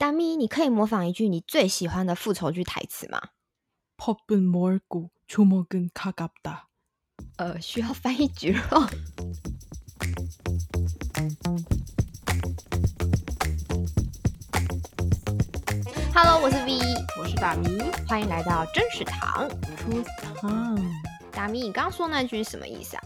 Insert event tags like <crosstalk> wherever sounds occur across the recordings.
大咪，你可以模仿一句你最喜欢的复仇剧台词吗？법은멀고주먹은가깝다。呃，需要翻译句咯。 Hello，我是 V，我是大咪，欢迎来到真实堂。出堂。大咪，你刚刚说那句是什么意思啊？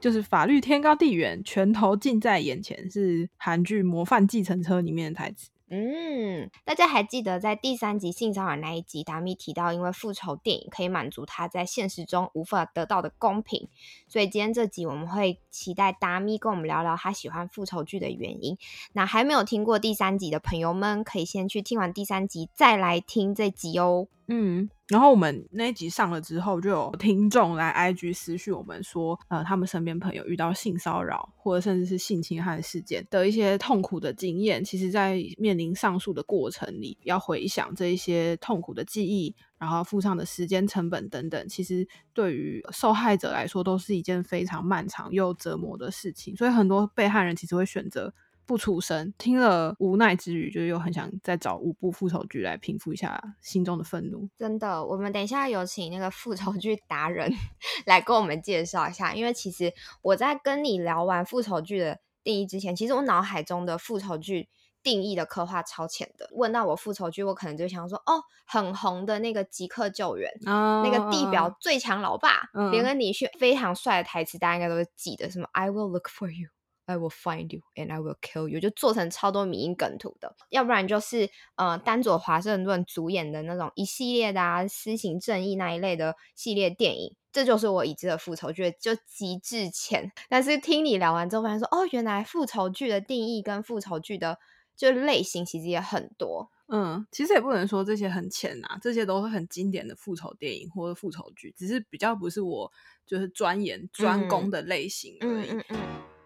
就是法律天高地远，拳头近在眼前，是韩剧《模范计程车》里面的台词。 嗯，大家还记得在第三集性骚扰那一集，达米提到，因为复仇电影可以满足他在现实中无法得到的公平，所以今天这集我们会期待达米跟我们聊聊他喜欢复仇剧的原因。那还没有听过第三集的朋友们，可以先去听完第三集再来听这集哦。嗯，然后我们那一集上了之后，就有听众来 IG 私讯我们说，呃，他们身边朋友遇到性骚扰或者甚至是性侵害事件的一些痛苦的经验。其实，在面临上诉的过程里，要回想这一些痛苦的记忆，然后付上的时间成本等等，其实对于受害者来说，都是一件非常漫长又折磨的事情。所以，很多被害人其实会选择。不出声，听了无奈之余，就又很想再找五部复仇剧来平复一下心中的愤怒。真的，我们等一下有请那个复仇剧达人 <laughs> 来跟我们介绍一下。因为其实我在跟你聊完复仇剧的定义之前，其实我脑海中的复仇剧定义的刻画超浅的。问到我复仇剧，我可能就想说，哦，很红的那个《即刻救援》哦，那个地表最强老爸连恩尼逊非常帅的台词，大家应该都是记得，什么 “I will look for you”。I will find you and I will kill you，就做成超多迷因梗图的，要不然就是呃丹佐华盛顿主演的那种一系列的啊，私刑正义那一类的系列电影，这就是我已知的复仇剧，就极致浅。但是听你聊完之后，发现说哦，原来复仇剧的定义跟复仇剧的就类型其实也很多。嗯，其实也不能说这些很浅啊，这些都是很经典的复仇电影或者复仇剧，只是比较不是我就是钻研专攻的类型而已。嗯嗯嗯。嗯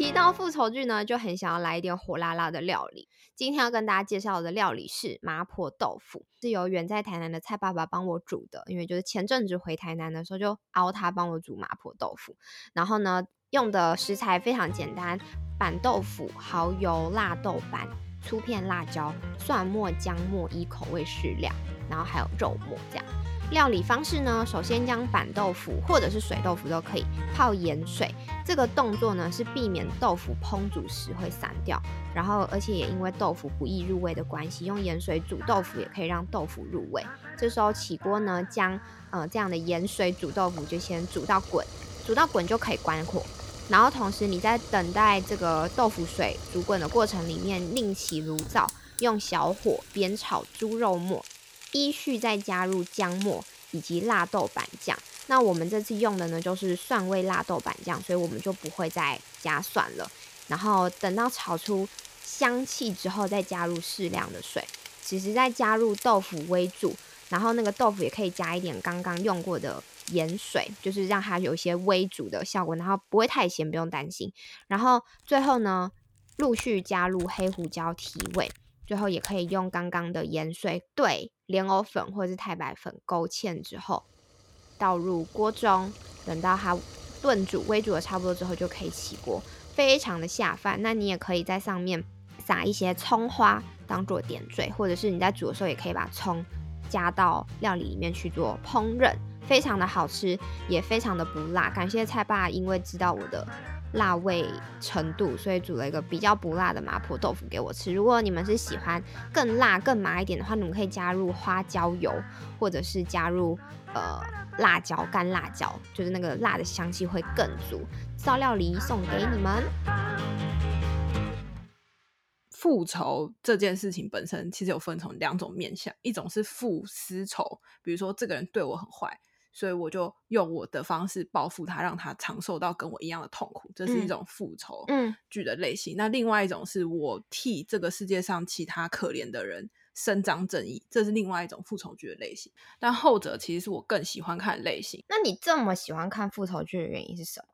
提到复仇剧呢，就很想要来一点火辣辣的料理。今天要跟大家介绍的料理是麻婆豆腐，是由远在台南的蔡爸爸帮我煮的。因为就是前阵子回台南的时候，就熬他帮我煮麻婆豆腐。然后呢，用的食材非常简单：板豆腐、蚝油、辣豆瓣、粗片辣椒、蒜末、姜末依口味适量，然后还有肉末这样。料理方式呢，首先将板豆腐或者是水豆腐都可以泡盐水，这个动作呢是避免豆腐烹煮时会散掉，然后而且也因为豆腐不易入味的关系，用盐水煮豆腐也可以让豆腐入味。这时候起锅呢，将呃这样的盐水煮豆腐就先煮到滚，煮到滚就可以关火，然后同时你在等待这个豆腐水煮滚的过程里面，另起炉灶，用小火煸炒猪肉末。依序再加入姜末以及辣豆瓣酱。那我们这次用的呢，就是蒜味辣豆瓣酱，所以我们就不会再加蒜了。然后等到炒出香气之后，再加入适量的水。其实再加入豆腐微煮，然后那个豆腐也可以加一点刚刚用过的盐水，就是让它有一些微煮的效果，然后不会太咸，不用担心。然后最后呢，陆续加入黑胡椒提味。最后也可以用刚刚的盐水兑莲藕粉或者是太白粉勾芡之后，倒入锅中，等到它炖煮、煨煮的差不多之后，就可以起锅，非常的下饭。那你也可以在上面撒一些葱花当做点缀，或者是你在煮的时候也可以把葱加到料理里面去做烹饪，非常的好吃，也非常的不辣。感谢蔡爸，因为知道我的。辣味程度，所以煮了一个比较不辣的麻婆豆腐给我吃。如果你们是喜欢更辣、更麻一点的话，你们可以加入花椒油，或者是加入呃辣椒、干辣椒，就是那个辣的香气会更足。烧料理送给你们。复仇这件事情本身其实有分成两种面向，一种是复私仇，比如说这个人对我很坏。所以我就用我的方式报复他，让他尝受到跟我一样的痛苦，这是一种复仇剧的类型。嗯、那另外一种是我替这个世界上其他可怜的人伸张正义，这是另外一种复仇剧的类型。但后者其实是我更喜欢看的类型。那你这么喜欢看复仇剧的原因是什么？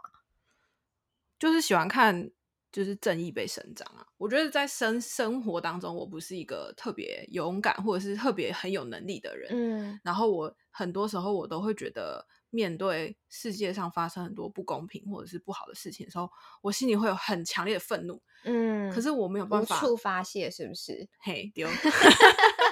就是喜欢看。就是正义被伸张啊！我觉得在生生活当中，我不是一个特别勇敢或者是特别很有能力的人。嗯，然后我很多时候我都会觉得面对世界上发生很多不公平或者是不好的事情的时候，我心里会有很强烈的愤怒。嗯，可是我没有办法无处发泄，是不是？嘿，丢，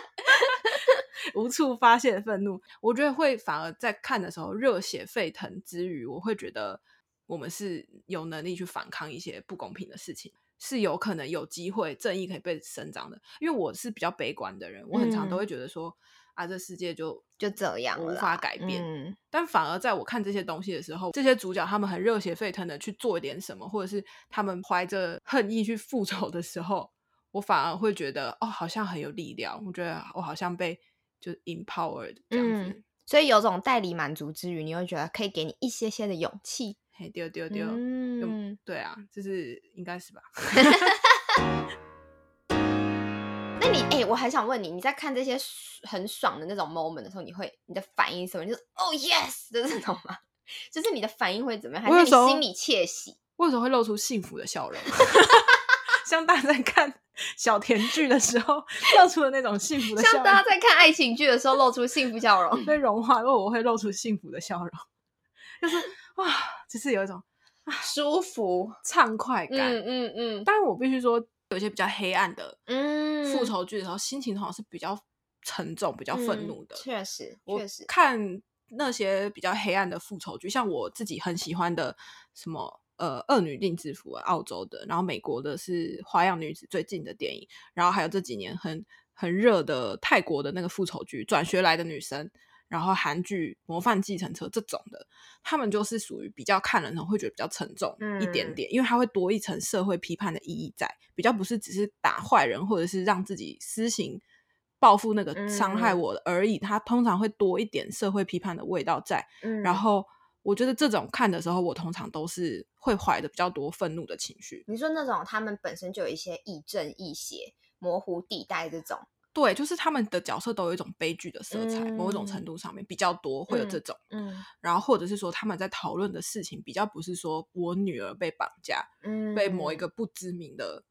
<laughs> 无处发泄的愤怒，我觉得会反而在看的时候热血沸腾之余，我会觉得我们是有能力去反抗一些不公平的事情，是有可能有机会正义可以被伸张的。因为我是比较悲观的人，我很常都会觉得说。嗯啊，这世界就就这样，无法改变。嗯，但反而在我看这些东西的时候，这些主角他们很热血沸腾的去做一点什么，或者是他们怀着恨意去复仇的时候，我反而会觉得哦，好像很有力量。我觉得我好像被就 empowered 这样子，嗯，所以有种代理满足之余，你会觉得可以给你一些些的勇气。嘿，丢丢丢，嗯，对啊，就是应该是吧。<laughs> 那你哎、欸，我还想问你，你在看这些很爽的那种 moment 的时候，你会你的反应什么？就是哦、oh, yes 的这种吗？<laughs> 就是你的反应会怎么样？还是你心里窃喜？为什么会露出幸福的笑容？<laughs> 像大家在看小甜剧的时候露出的那种幸福的笑容，像大家在看爱情剧的时候露出幸福笑容，被融化，因为我会露出幸福的笑容，就是哇，就是有一种舒服畅快感。嗯嗯嗯。但是我必须说。有些比较黑暗的复仇剧的时候，嗯、心情通常是比较沉重、比较愤怒的。确实，我确实看那些比较黑暗的复仇剧，像我自己很喜欢的什么呃《恶女定制服》澳洲的，然后美国的是《花样女子》最近的电影，然后还有这几年很很热的泰国的那个复仇剧《转学来的女生》。然后韩剧《模范计程车》这种的，他们就是属于比较看人会觉得比较沉重一点点，嗯、因为它会多一层社会批判的意义在，比较不是只是打坏人或者是让自己私刑报复那个伤害我的而已，它通常会多一点社会批判的味道在。嗯、然后我觉得这种看的时候，我通常都是会怀着比较多愤怒的情绪。你说那种他们本身就有一些亦正亦邪、模糊地带这种。对，就是他们的角色都有一种悲剧的色彩，嗯、某种程度上面比较多会有这种，嗯，嗯然后或者是说他们在讨论的事情比较不是说我女儿被绑架，嗯，被某一个不知名的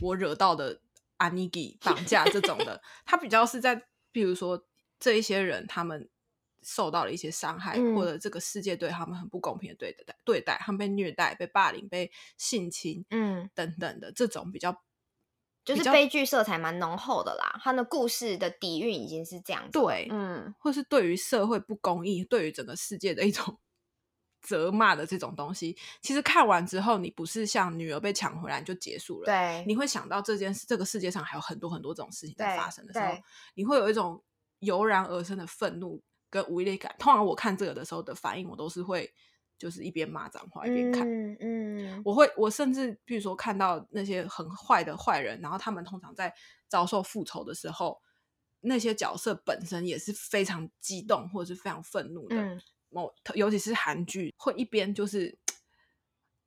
我惹到的阿尼基绑架这种的，<laughs> 他比较是在，比如说这一些人他们受到了一些伤害，嗯、或者这个世界对他们很不公平的对待，对待他们被虐待、被霸凌、被性侵，嗯，等等的这种比较。就是悲剧色彩蛮浓厚的啦，他的故事的底蕴已经是这样子。对，嗯，或是对于社会不公义、对于整个世界的一种 <laughs> 责骂的这种东西，其实看完之后，你不是像女儿被抢回来就结束了，对，你会想到这件事，这个世界上还有很多很多这种事情在发生的时候，你会有一种油然而生的愤怒跟无力感。通常我看这个的时候的反应，我都是会。就是一边骂脏话一边看，嗯，嗯，我会，我甚至比如说看到那些很坏的坏人，然后他们通常在遭受复仇的时候，那些角色本身也是非常激动或者是非常愤怒的。某、嗯、尤其是韩剧，会一边就是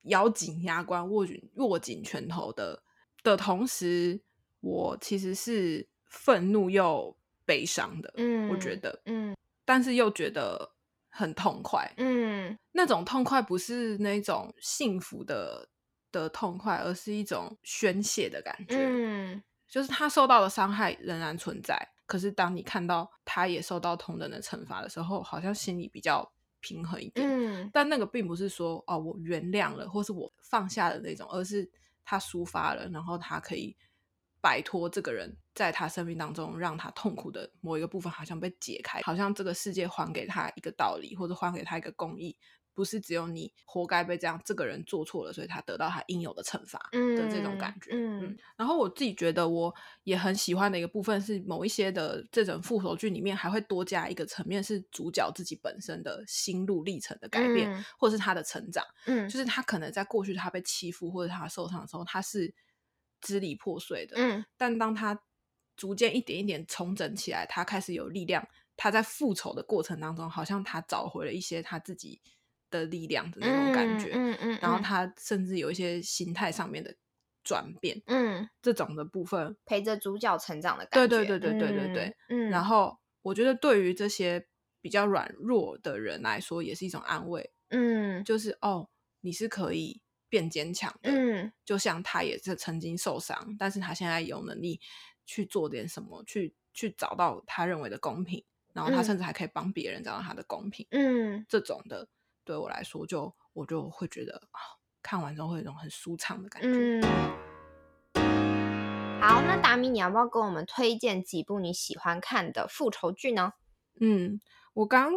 咬紧牙关、握紧握紧拳头的的同时，我其实是愤怒又悲伤的。嗯，我觉得，嗯，但是又觉得。很痛快，嗯，那种痛快不是那种幸福的的痛快，而是一种宣泄的感觉，嗯，就是他受到的伤害仍然存在，可是当你看到他也受到同等的惩罚的时候，好像心里比较平衡一点，嗯，但那个并不是说哦，我原谅了，或是我放下的那种，而是他抒发了，然后他可以。摆脱这个人在他生命当中让他痛苦的某一个部分，好像被解开，好像这个世界还给他一个道理，或者还给他一个公义，不是只有你活该被这样这个人做错了，所以他得到他应有的惩罚的这种感觉。嗯，嗯，然后我自己觉得我也很喜欢的一个部分是，某一些的这种复仇剧里面还会多加一个层面，是主角自己本身的心路历程的改变，嗯、或者是他的成长。嗯，就是他可能在过去他被欺负或者他受伤的时候，他是。支离破碎的，嗯，但当他逐渐一点一点重整起来，他开始有力量。他在复仇的过程当中，好像他找回了一些他自己的力量的那种感觉，嗯嗯，然后他甚至有一些心态上面的转变，嗯，这种的部分陪着主角成长的感觉，对对对对对对对，嗯，然后我觉得对于这些比较软弱的人来说，也是一种安慰，嗯，就是哦，你是可以。变坚强的，嗯，就像他也是曾经受伤，但是他现在有能力去做点什么，去去找到他认为的公平，然后他甚至还可以帮别人找到他的公平。嗯，这种的对我来说就，就我就会觉得啊，看完之后会有一种很舒畅的感觉。嗯，好，那达米，你要不要跟我们推荐几部你喜欢看的复仇剧呢？嗯，我刚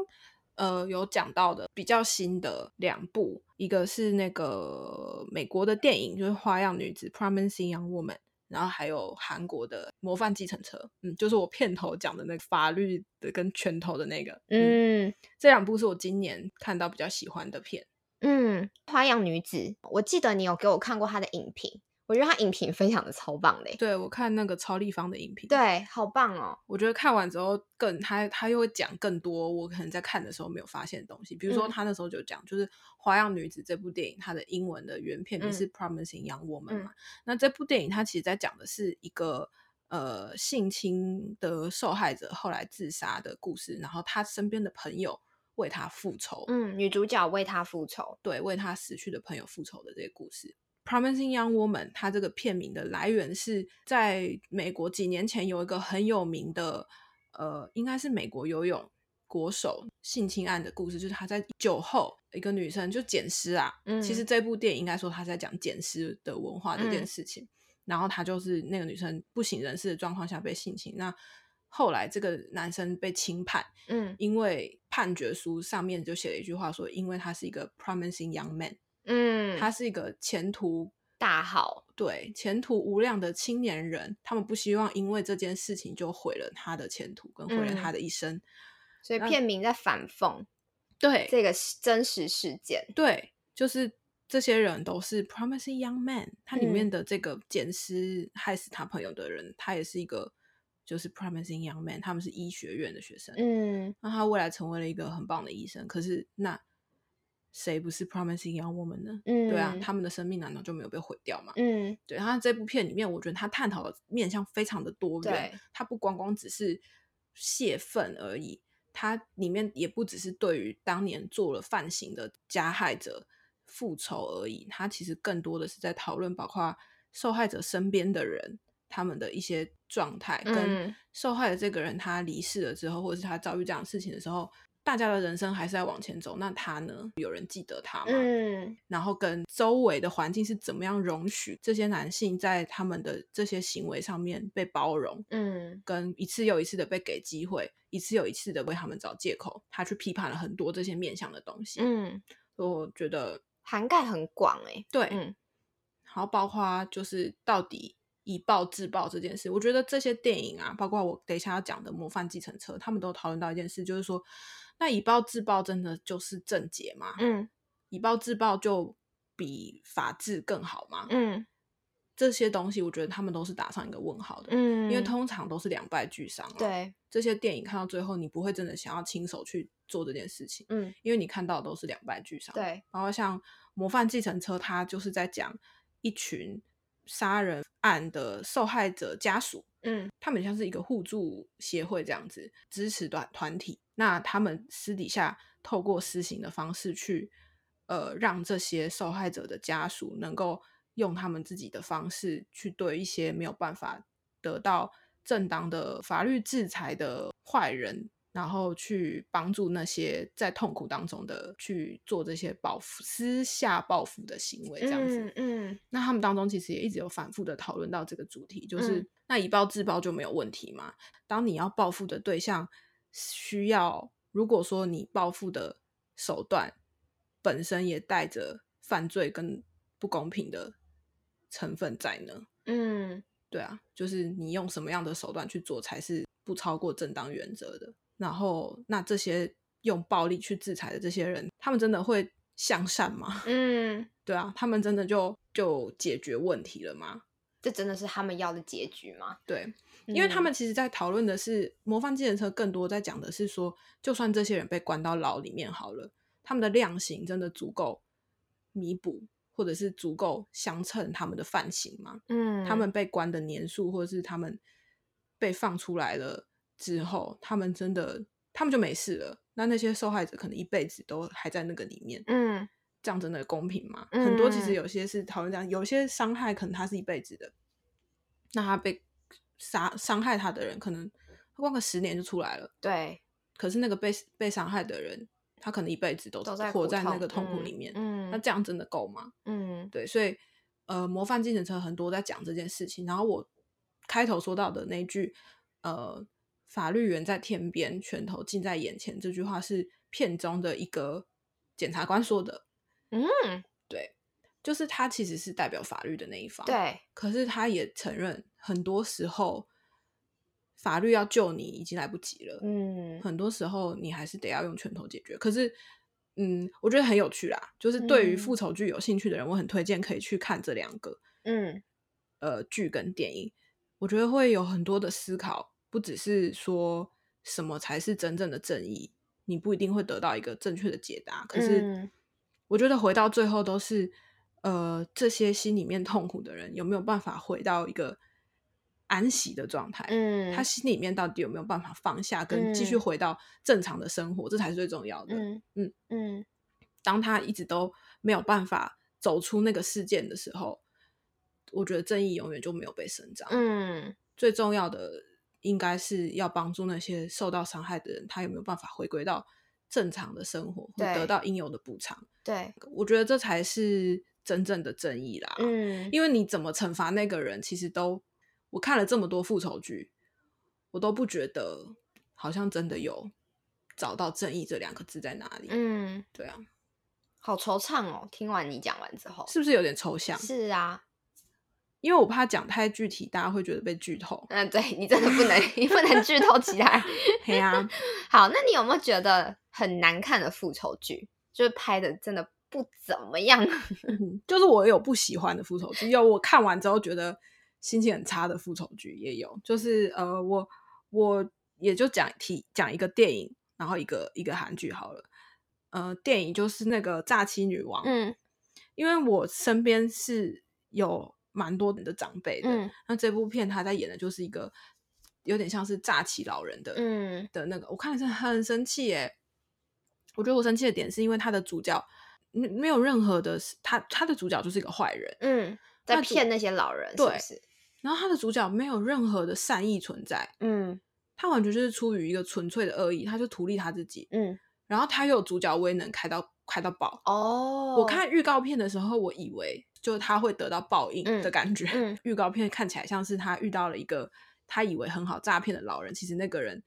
呃有讲到的比较新的两部，一个是那个美国的电影，就是《花样女子》（Promising Young Woman）。然后还有韩国的《模范计程车》，嗯，就是我片头讲的那个法律的跟拳头的那个，嗯，嗯，这两部是我今年看到比较喜欢的片，嗯，《花样女子》，我记得你有给我看过她的影评。我觉得他影评分享的超棒嘞，对，我看那个超立方的影评，对，好棒哦。我觉得看完之后更他他又会讲更多我可能在看的时候没有发现的东西，比如说他那时候就讲，就是《花样女子》这部电影，它的英文的原片名是《Promising Young Woman》嘛。嗯、那这部电影它其实在讲的是一个呃性侵的受害者后来自杀的故事，然后他身边的朋友为他复仇，嗯，女主角为他复仇，对，为他死去的朋友复仇的这个故事。Promising Young Woman，它这个片名的来源是在美国几年前有一个很有名的，呃，应该是美国游泳国手性侵案的故事，就是他在酒后一个女生就捡尸啊，嗯，其实这部电影应该说他在讲捡尸的文化这件事情，嗯，然后他就是那个女生不省人事的状况下被性侵，那后来这个男生被轻判，嗯，因为判决书上面就写了一句话说，因为他是一个 Promising Young Man。嗯，他是一个前途大好，对，前途无量的青年人，他们不希望因为这件事情就毁了他的前途，跟毁了他的一生。嗯、所以片名在反讽，对这个真实事件，对，就是这些人都是 promising young man。他里面的这个捡尸害死他朋友的人，嗯、他也是一个就是 promising young man。他们是医学院的学生，嗯，那他未来成为了一个很棒的医生。可是那。谁不是 promising young woman 呢？嗯，对啊，他们的生命难道就没有被毁掉吗？嗯，对。他这部片里面，我觉得他探讨的面向非常的多元。对，他不光光只是泄愤而已，他里面也不只是对于当年做了犯行的加害者复仇而已。他其实更多的是在讨论，包括受害者身边的人，他们的一些状态，嗯、跟受害的这个人他离世了之后，或者是他遭遇这样的事情的时候。大家的人生还是在往前走，那他呢？有人记得他吗？嗯，然后跟周围的环境是怎么样容许这些男性在他们的这些行为上面被包容？嗯，跟一次又一次的被给机会，一次又一次的为他们找借口，他去批判了很多这些面向的东西。嗯，我觉得涵盖很广诶、欸。对，嗯，然后包括就是到底以暴制暴这件事，我觉得这些电影啊，包括我等一下要讲的《模范计程车》，他们都讨论到一件事，就是说。那以暴制暴真的就是正解吗？嗯，以暴制暴就比法治更好吗？嗯，这些东西我觉得他们都是打上一个问号的。嗯，因为通常都是两败俱伤啊。对，这些电影看到最后，你不会真的想要亲手去做这件事情。嗯，因为你看到的都是两败俱伤。对，然后像《模范计程车》，它就是在讲一群杀人案的受害者家属。嗯，他们像是一个互助协会这样子，支持团团体。那他们私底下透过私刑的方式去，呃，让这些受害者的家属能够用他们自己的方式去对一些没有办法得到正当的法律制裁的坏人，然后去帮助那些在痛苦当中的去做这些报复、私下报复的行为，这样子。嗯，嗯，那他们当中其实也一直有反复的讨论到这个主题，就是、嗯、那以暴制暴就没有问题嘛？当你要报复的对象。需要，如果说你报复的手段本身也带着犯罪跟不公平的成分在呢？嗯，对啊，就是你用什么样的手段去做才是不超过正当原则的。然后，那这些用暴力去制裁的这些人，他们真的会向善吗？<laughs> 嗯，对啊，他们真的就就解决问题了吗？这真的是他们要的结局吗？对。因为他们其实，在讨论的是《模范计程车》，更多在讲的是说，就算这些人被关到牢里面好了，他们的量刑真的足够弥补，或者是足够相称他们的犯行吗？嗯，他们被关的年数，或者是他们被放出来了之后，他们真的他们就没事了？那那些受害者可能一辈子都还在那个里面，嗯，这样真的公平吗？嗯，很多其实有些是讨论这样，有些伤害可能他是一辈子的，那他被。杀伤害他的人，可能他关个十年就出来了。对，可是那个被被伤害的人，他可能一辈子都活在那个痛苦里面。嗯，那这样真的够吗？嗯，对，所以呃，模范计程车很多在讲这件事情。然后我开头说到的那句呃，法律远在天边，拳头近在眼前，这句话是片中的一个检察官说的。嗯，对，就是他其实是代表法律的那一方。对，可是他也承认，很多时候。法律要救你已经来不及了，嗯，很多时候你还是得要用拳头解决。可是，嗯，我觉得很有趣啦，就是对于复仇剧有兴趣的人，嗯、我很推荐可以去看这两个，嗯，呃，剧跟电影，我觉得会有很多的思考，不只是说什么才是真正的正义，你不一定会得到一个正确的解答。可是，我觉得回到最后都是，呃，这些心里面痛苦的人有没有办法回到一个。安息的状态，嗯，他心里面到底有没有办法放下，跟继续回到正常的生活，嗯、这才是最重要的。嗯嗯嗯，当他一直都没有办法走出那个事件的时候，我觉得正义永远就没有被伸张。嗯，最重要的应该是要帮助那些受到伤害的人，他有没有办法回归到正常的生活，或得到应有的补偿？对，我觉得这才是真正的正义啦。嗯，因为你怎么惩罚那个人，其实都。我看了这么多复仇剧，我都不觉得好像真的有找到正义这两个字在哪里。嗯，对啊，好惆怅哦。听完你讲完之后，是不是有点抽象？是啊，因为我怕讲太具体，大家会觉得被剧透。嗯，对，你真的不能，你不能剧透其他人。对啊，好，那你有没有觉得很难看的复仇剧？就是拍的真的不怎么样。<laughs> 就是我有不喜欢的复仇剧，有我看完之后觉得。心情很差的复仇剧也有，就是呃，我我也就讲提讲一个电影，然后一个一个韩剧好了。呃，电影就是那个诈欺女王，嗯，因为我身边是有蛮多人的长辈的，嗯，那这部片他在演的就是一个有点像是诈欺老人的，嗯。的那个，我看的是很生气耶。我觉得我生气的点是因为他的主角没没有任何的，他他的主角就是一个坏人，嗯，在骗那些老人，是不是？对。然后他的主角没有任何的善意存在，嗯，他完全就是出于一个纯粹的恶意，他就图利他自己，嗯，然后他又有主角威能开到开到爆，哦，我看预告片的时候，我以为就他会得到报应的感觉，嗯，<laughs> 预告片看起来像是他遇到了一个他以为很好诈骗的老人，其实那个人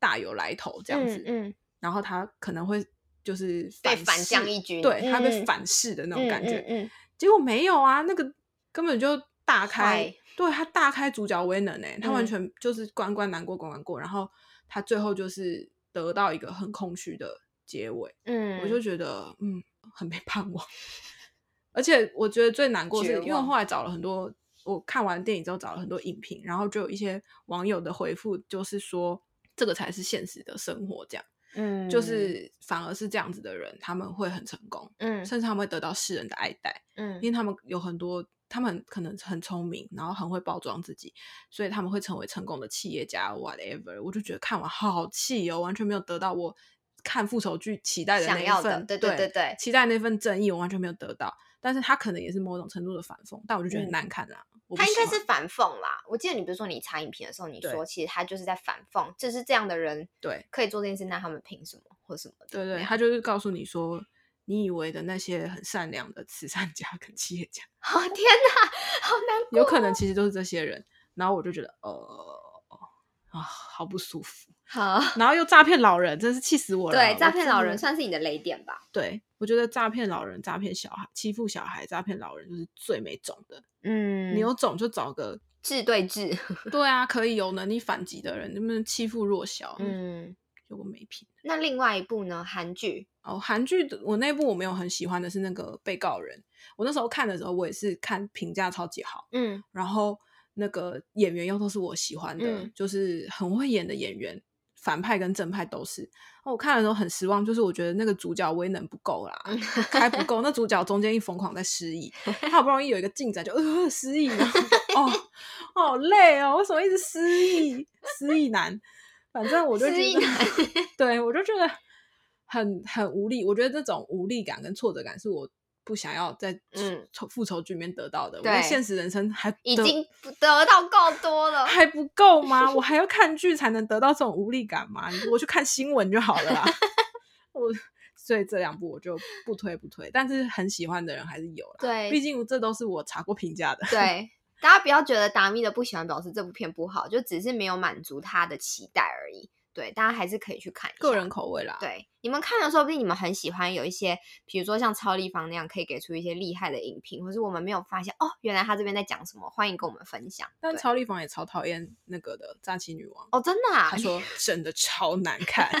大有来头这样子，嗯，嗯，然后他可能会就是被反向一军，对，他被反噬的那种感觉，嗯，结果没有啊，那个根本就大开。对，他大开主角威能诶，他完全就是关关难过关关过，然后他最后就是得到一个很空虚的结尾，嗯，我就觉得嗯很没盼望，而且我觉得最难过是因为我后来找了很多，我看完电影之后找了很多影评，然后就有一些网友的回复就是说这个才是现实的生活，这样，嗯，就是反而是这样子的人他们会很成功，嗯，甚至他们会得到世人的爱戴，嗯，因为他们有很多。他们可能很聪明，然后很会包装自己，所以他们会成为成功的企业家，whatever。我就觉得看完好气哦，完全没有得到我看复仇剧期待的那一份，对对对对，对，期待那份正义，我完全没有得到。但是他可能也是某种程度的反讽，但我就觉得很难看啦。嗯、他应该是反讽啦。我记得你比如说你查影评的时候，你说其实他就是在反讽，就是这样的人对可以做这件事，那他们凭什么或什么的？对，对对，他就是告诉你说。你以为的那些很善良的慈善家跟企业家，哦天哪，好难过。有可能其实都是这些人，然后我就觉得，呃，啊，好不舒服。好，然后又诈骗老人，真是气死我了。对，诈骗老人算是你的雷点吧？对，我觉得诈骗老人、诈骗小孩、欺负小孩、诈骗老人，就是最没种的。嗯，你有种就找个治对治。<laughs> 对啊，可以有能力反击的人，能不能欺负弱小？嗯。有个没品。那另外一部呢？韩剧哦，韩剧我那部我没有很喜欢的是那个被告人。我那时候看的时候，我也是看评价超级好，嗯，然后那个演员又都是我喜欢的，嗯、就是很会演的演员，反派跟正派都是。我看的时候很失望，就是我觉得那个主角威能不够啦，还不够。那主角中间一疯狂在失忆，他好不容易有一个进展就呃失忆了，哦，好累哦，为什么一直失忆？失忆男。反正我就觉得，对我就觉得很很无力。我觉得这种无力感跟挫折感是我不想要在嗯复仇剧里面得到的。我在现实人生还已经得到够多了，还还不够吗？我 <laughs> 还要看剧才能得到这种无力感吗？我去看新闻就好了啦。<laughs> 我所以这两部我就不推不推，但是很喜欢的人还是有啦。对，毕竟这都是我查过评价的。对，大家不要觉得达米的不喜欢表示这部片不好，就只是没有满足他的期待而已。对，大家还是可以去看一下，个人口味啦。对，你们看的时候，不定你们很喜欢有一些，比如说像超立方那样，可以给出一些厉害的影评，或是我们没有发现哦，原来他这边在讲什么，欢迎跟我们分享。但超立方也超讨厌那个的诈欺女王哦，真的啊？他说 <laughs> 真的超难看。<laughs>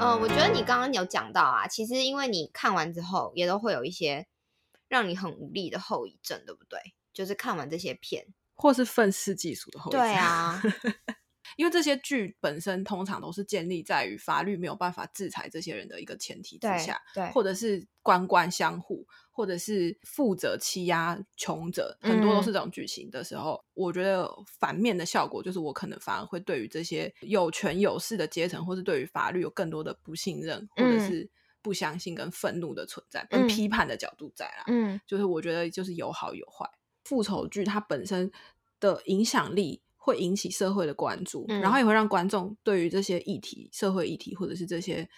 呃，我觉得你刚刚有讲到啊，其实因为你看完之后，也都会有一些让你很无力的后遗症，对不对？就是看完这些片，或是愤世嫉俗的后遗症。对啊。<laughs> 因为这些剧本身通常都是建立在于法律没有办法制裁这些人的一个前提之下，对，对，或者是官官相护，或者是富者欺压穷者，很多都是这种剧情的时候，嗯，我觉得反面的效果就是我可能反而会对于这些有权有势的阶层，或是对于法律有更多的不信任，或者是不相信跟愤怒的存在，嗯，跟批判的角度在啦，嗯，就是我觉得就是有好有坏，复仇剧它本身的影响力。会引起社会的关注，嗯，然后也会让观众对于这些议题、社会议题或者是这些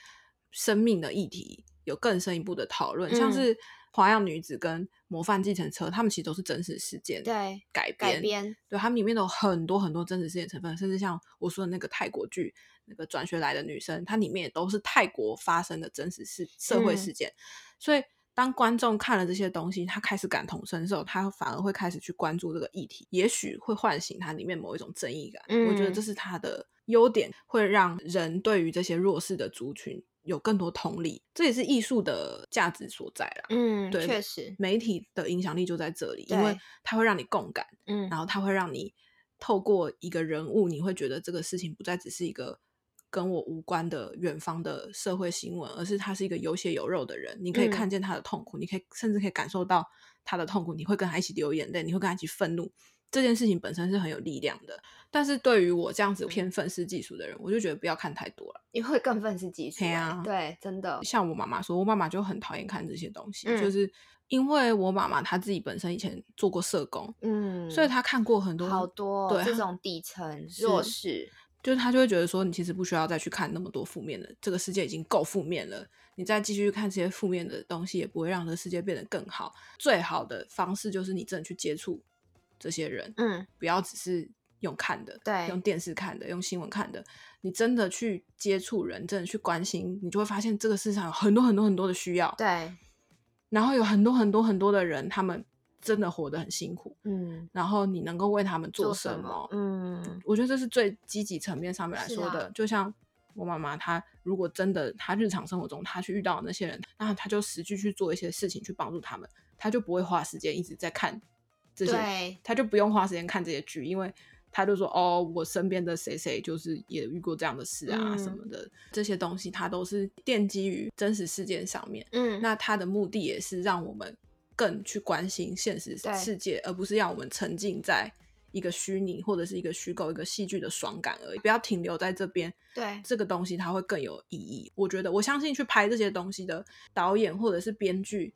生命的议题有更深一步的讨论。嗯，像是《花样女子》跟《模范计程车》，他们其实都是真实事件对改编，改编，对，他们里面都有很多很多真实事件成分，甚至像我说的那个泰国剧，那个转学来的女生，它里面也都是泰国发生的真实事社会事件，嗯，所以。当观众看了这些东西，他开始感同身受，他反而会开始去关注这个议题，也许会唤醒他里面某一种正义感。嗯，我觉得这是他的优点，会让人对于这些弱势的族群有更多同理，这也是艺术的价值所在啦。嗯，对，确实，媒体的影响力就在这里，因为它会让你共感，嗯，然后它会让你透过一个人物，你会觉得这个事情不再只是一个。跟我无关的远方的社会新闻，而是他是一个有血有肉的人，你可以看见他的痛苦，嗯、你可以甚至可以感受到他的痛苦，你会跟他一起流眼泪，你会跟他一起愤怒。这件事情本身是很有力量的，但是对于我这样子偏愤世嫉俗的人，我就觉得不要看太多了，你会更愤世嫉俗。对啊，对，真的。像我妈妈说，我妈妈就很讨厌看这些东西，嗯、就是因为我妈妈她自己本身以前做过社工，嗯，所以她看过很多好多对这种底层弱势。就是他就会觉得说，你其实不需要再去看那么多负面的，这个世界已经够负面了。你再继续看这些负面的东西，也不会让这个世界变得更好。最好的方式就是你真的去接触这些人，嗯，不要只是用看的，对，用电视看的，用新闻看的。你真的去接触人，真的去关心，你就会发现这个世上有很多很多很多的需要，对。然后有很多很多很多的人，他们。真的活得很辛苦，嗯，然后你能够为他们做什么？什么嗯，我觉得这是最积极层面上面来说的。啊、就像我妈妈，她如果真的，她日常生活中她去遇到那些人，那她就实际去做一些事情去帮助他们，她就不会花时间一直在看这些，她就不用花时间看这些剧，因为她就说哦，我身边的谁谁就是也遇过这样的事啊、嗯、什么的，这些东西它都是奠基于真实事件上面。嗯，那她的目的也是让我们。更去关心现实世界，而不是让我们沉浸在一个虚拟或者是一个虚构、一个戏剧的爽感而已。不要停留在这边。对，这个东西它会更有意义。我觉得，我相信去拍这些东西的导演或者是编剧，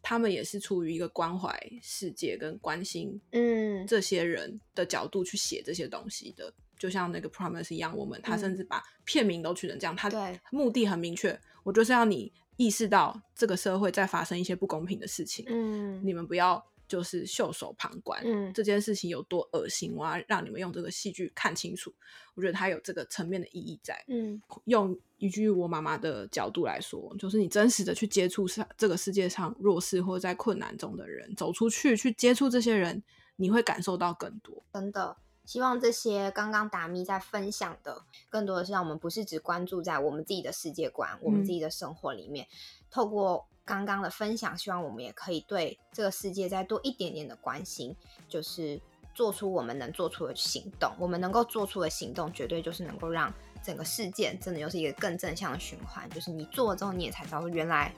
他们也是出于一个关怀世界跟关心嗯这些人的角度去写这些东西的。嗯、就像那个 Promise 一样，我们他甚至把片名都取成这样，他的目的很明确，我就是要你。意识到这个社会在发生一些不公平的事情，嗯，你们不要就是袖手旁观，嗯，这件事情有多恶心，我要让你们用这个戏剧看清楚。我觉得它有这个层面的意义在，嗯，用一句我妈妈的角度来说，就是你真实的去接触上这个世界上弱势或者在困难中的人，走出去去接触这些人，你会感受到更多，真的。希望这些刚刚达咪在分享的，更多的是让我们不是只关注在我们自己的世界观、嗯、我们自己的生活里面。透过刚刚的分享，希望我们也可以对这个世界再多一点点的关心，就是做出我们能做出的行动。我们能够做出的行动，绝对就是能够让整个世界真的又是一个更正向的循环。就是你做了之后，你也才知道原来。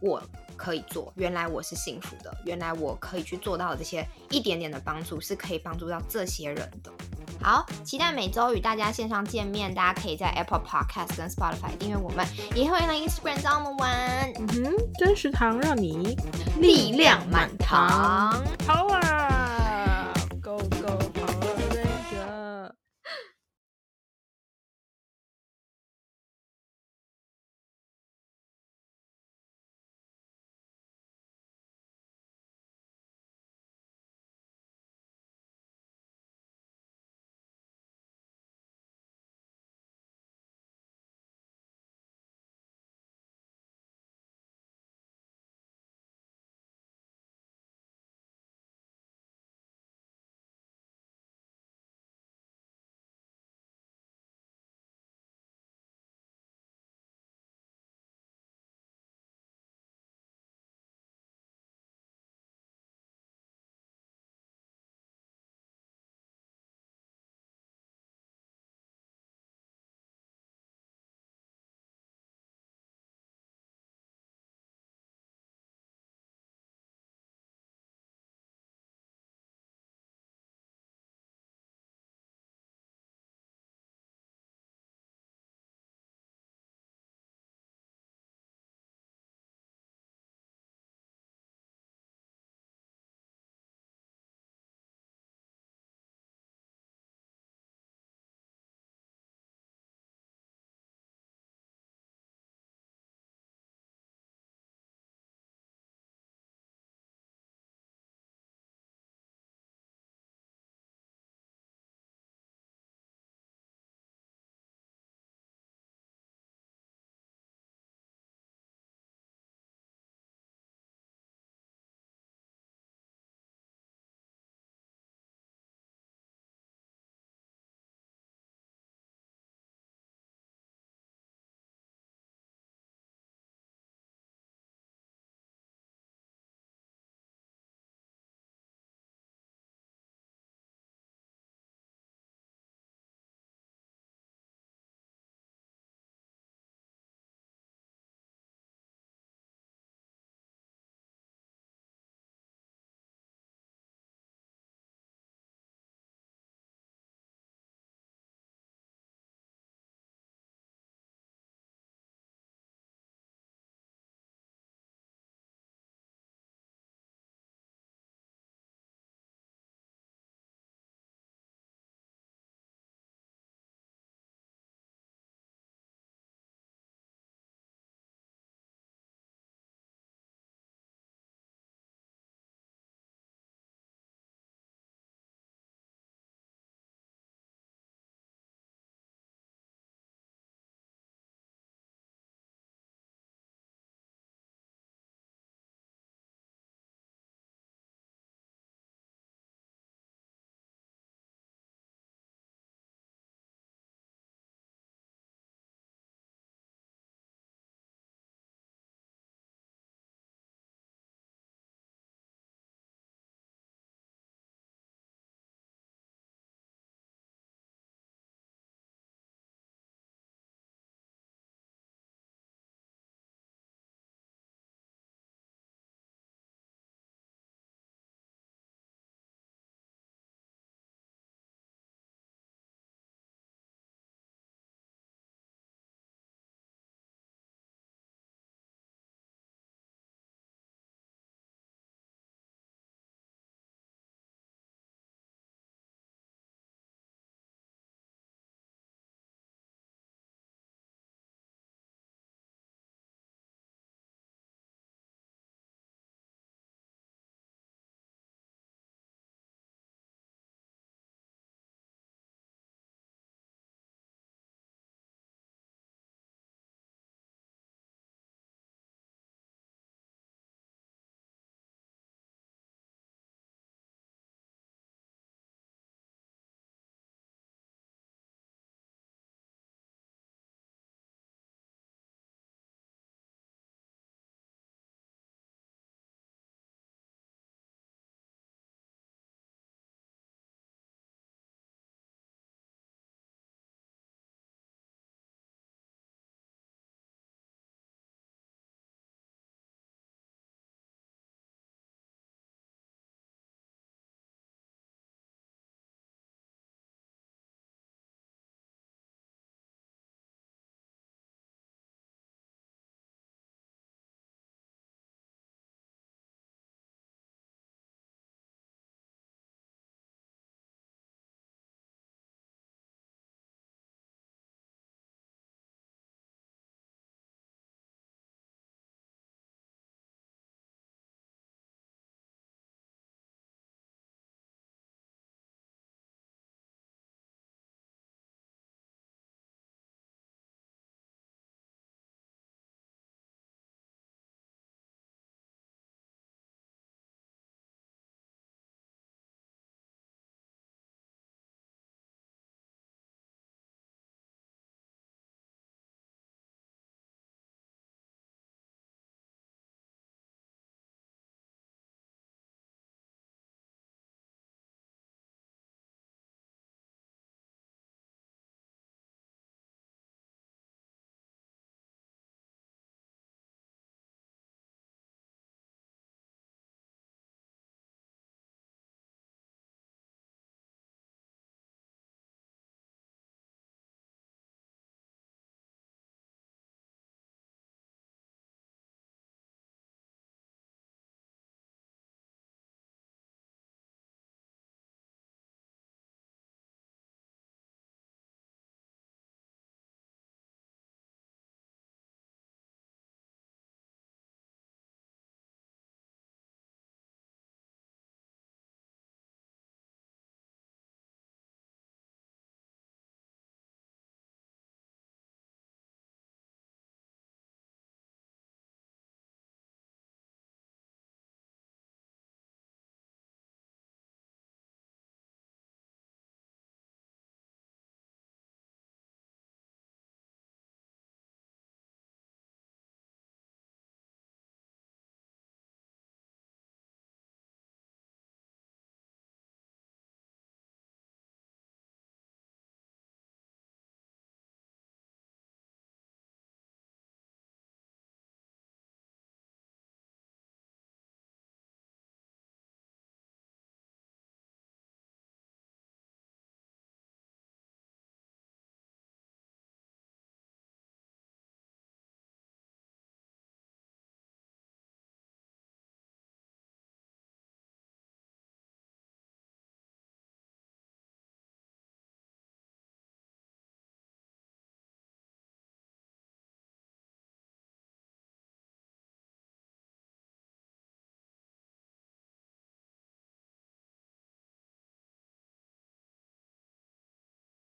我可以做，原来我是幸福的，原来我可以去做到的这些一点点的帮助，是可以帮助到这些人的。好，期待每周与大家线上见面，大家可以在 Apple Podcast 跟 Spotify 订阅我们，也会来 Instagram 找我们玩。嗯哼，真食堂让你力量满堂，好啊。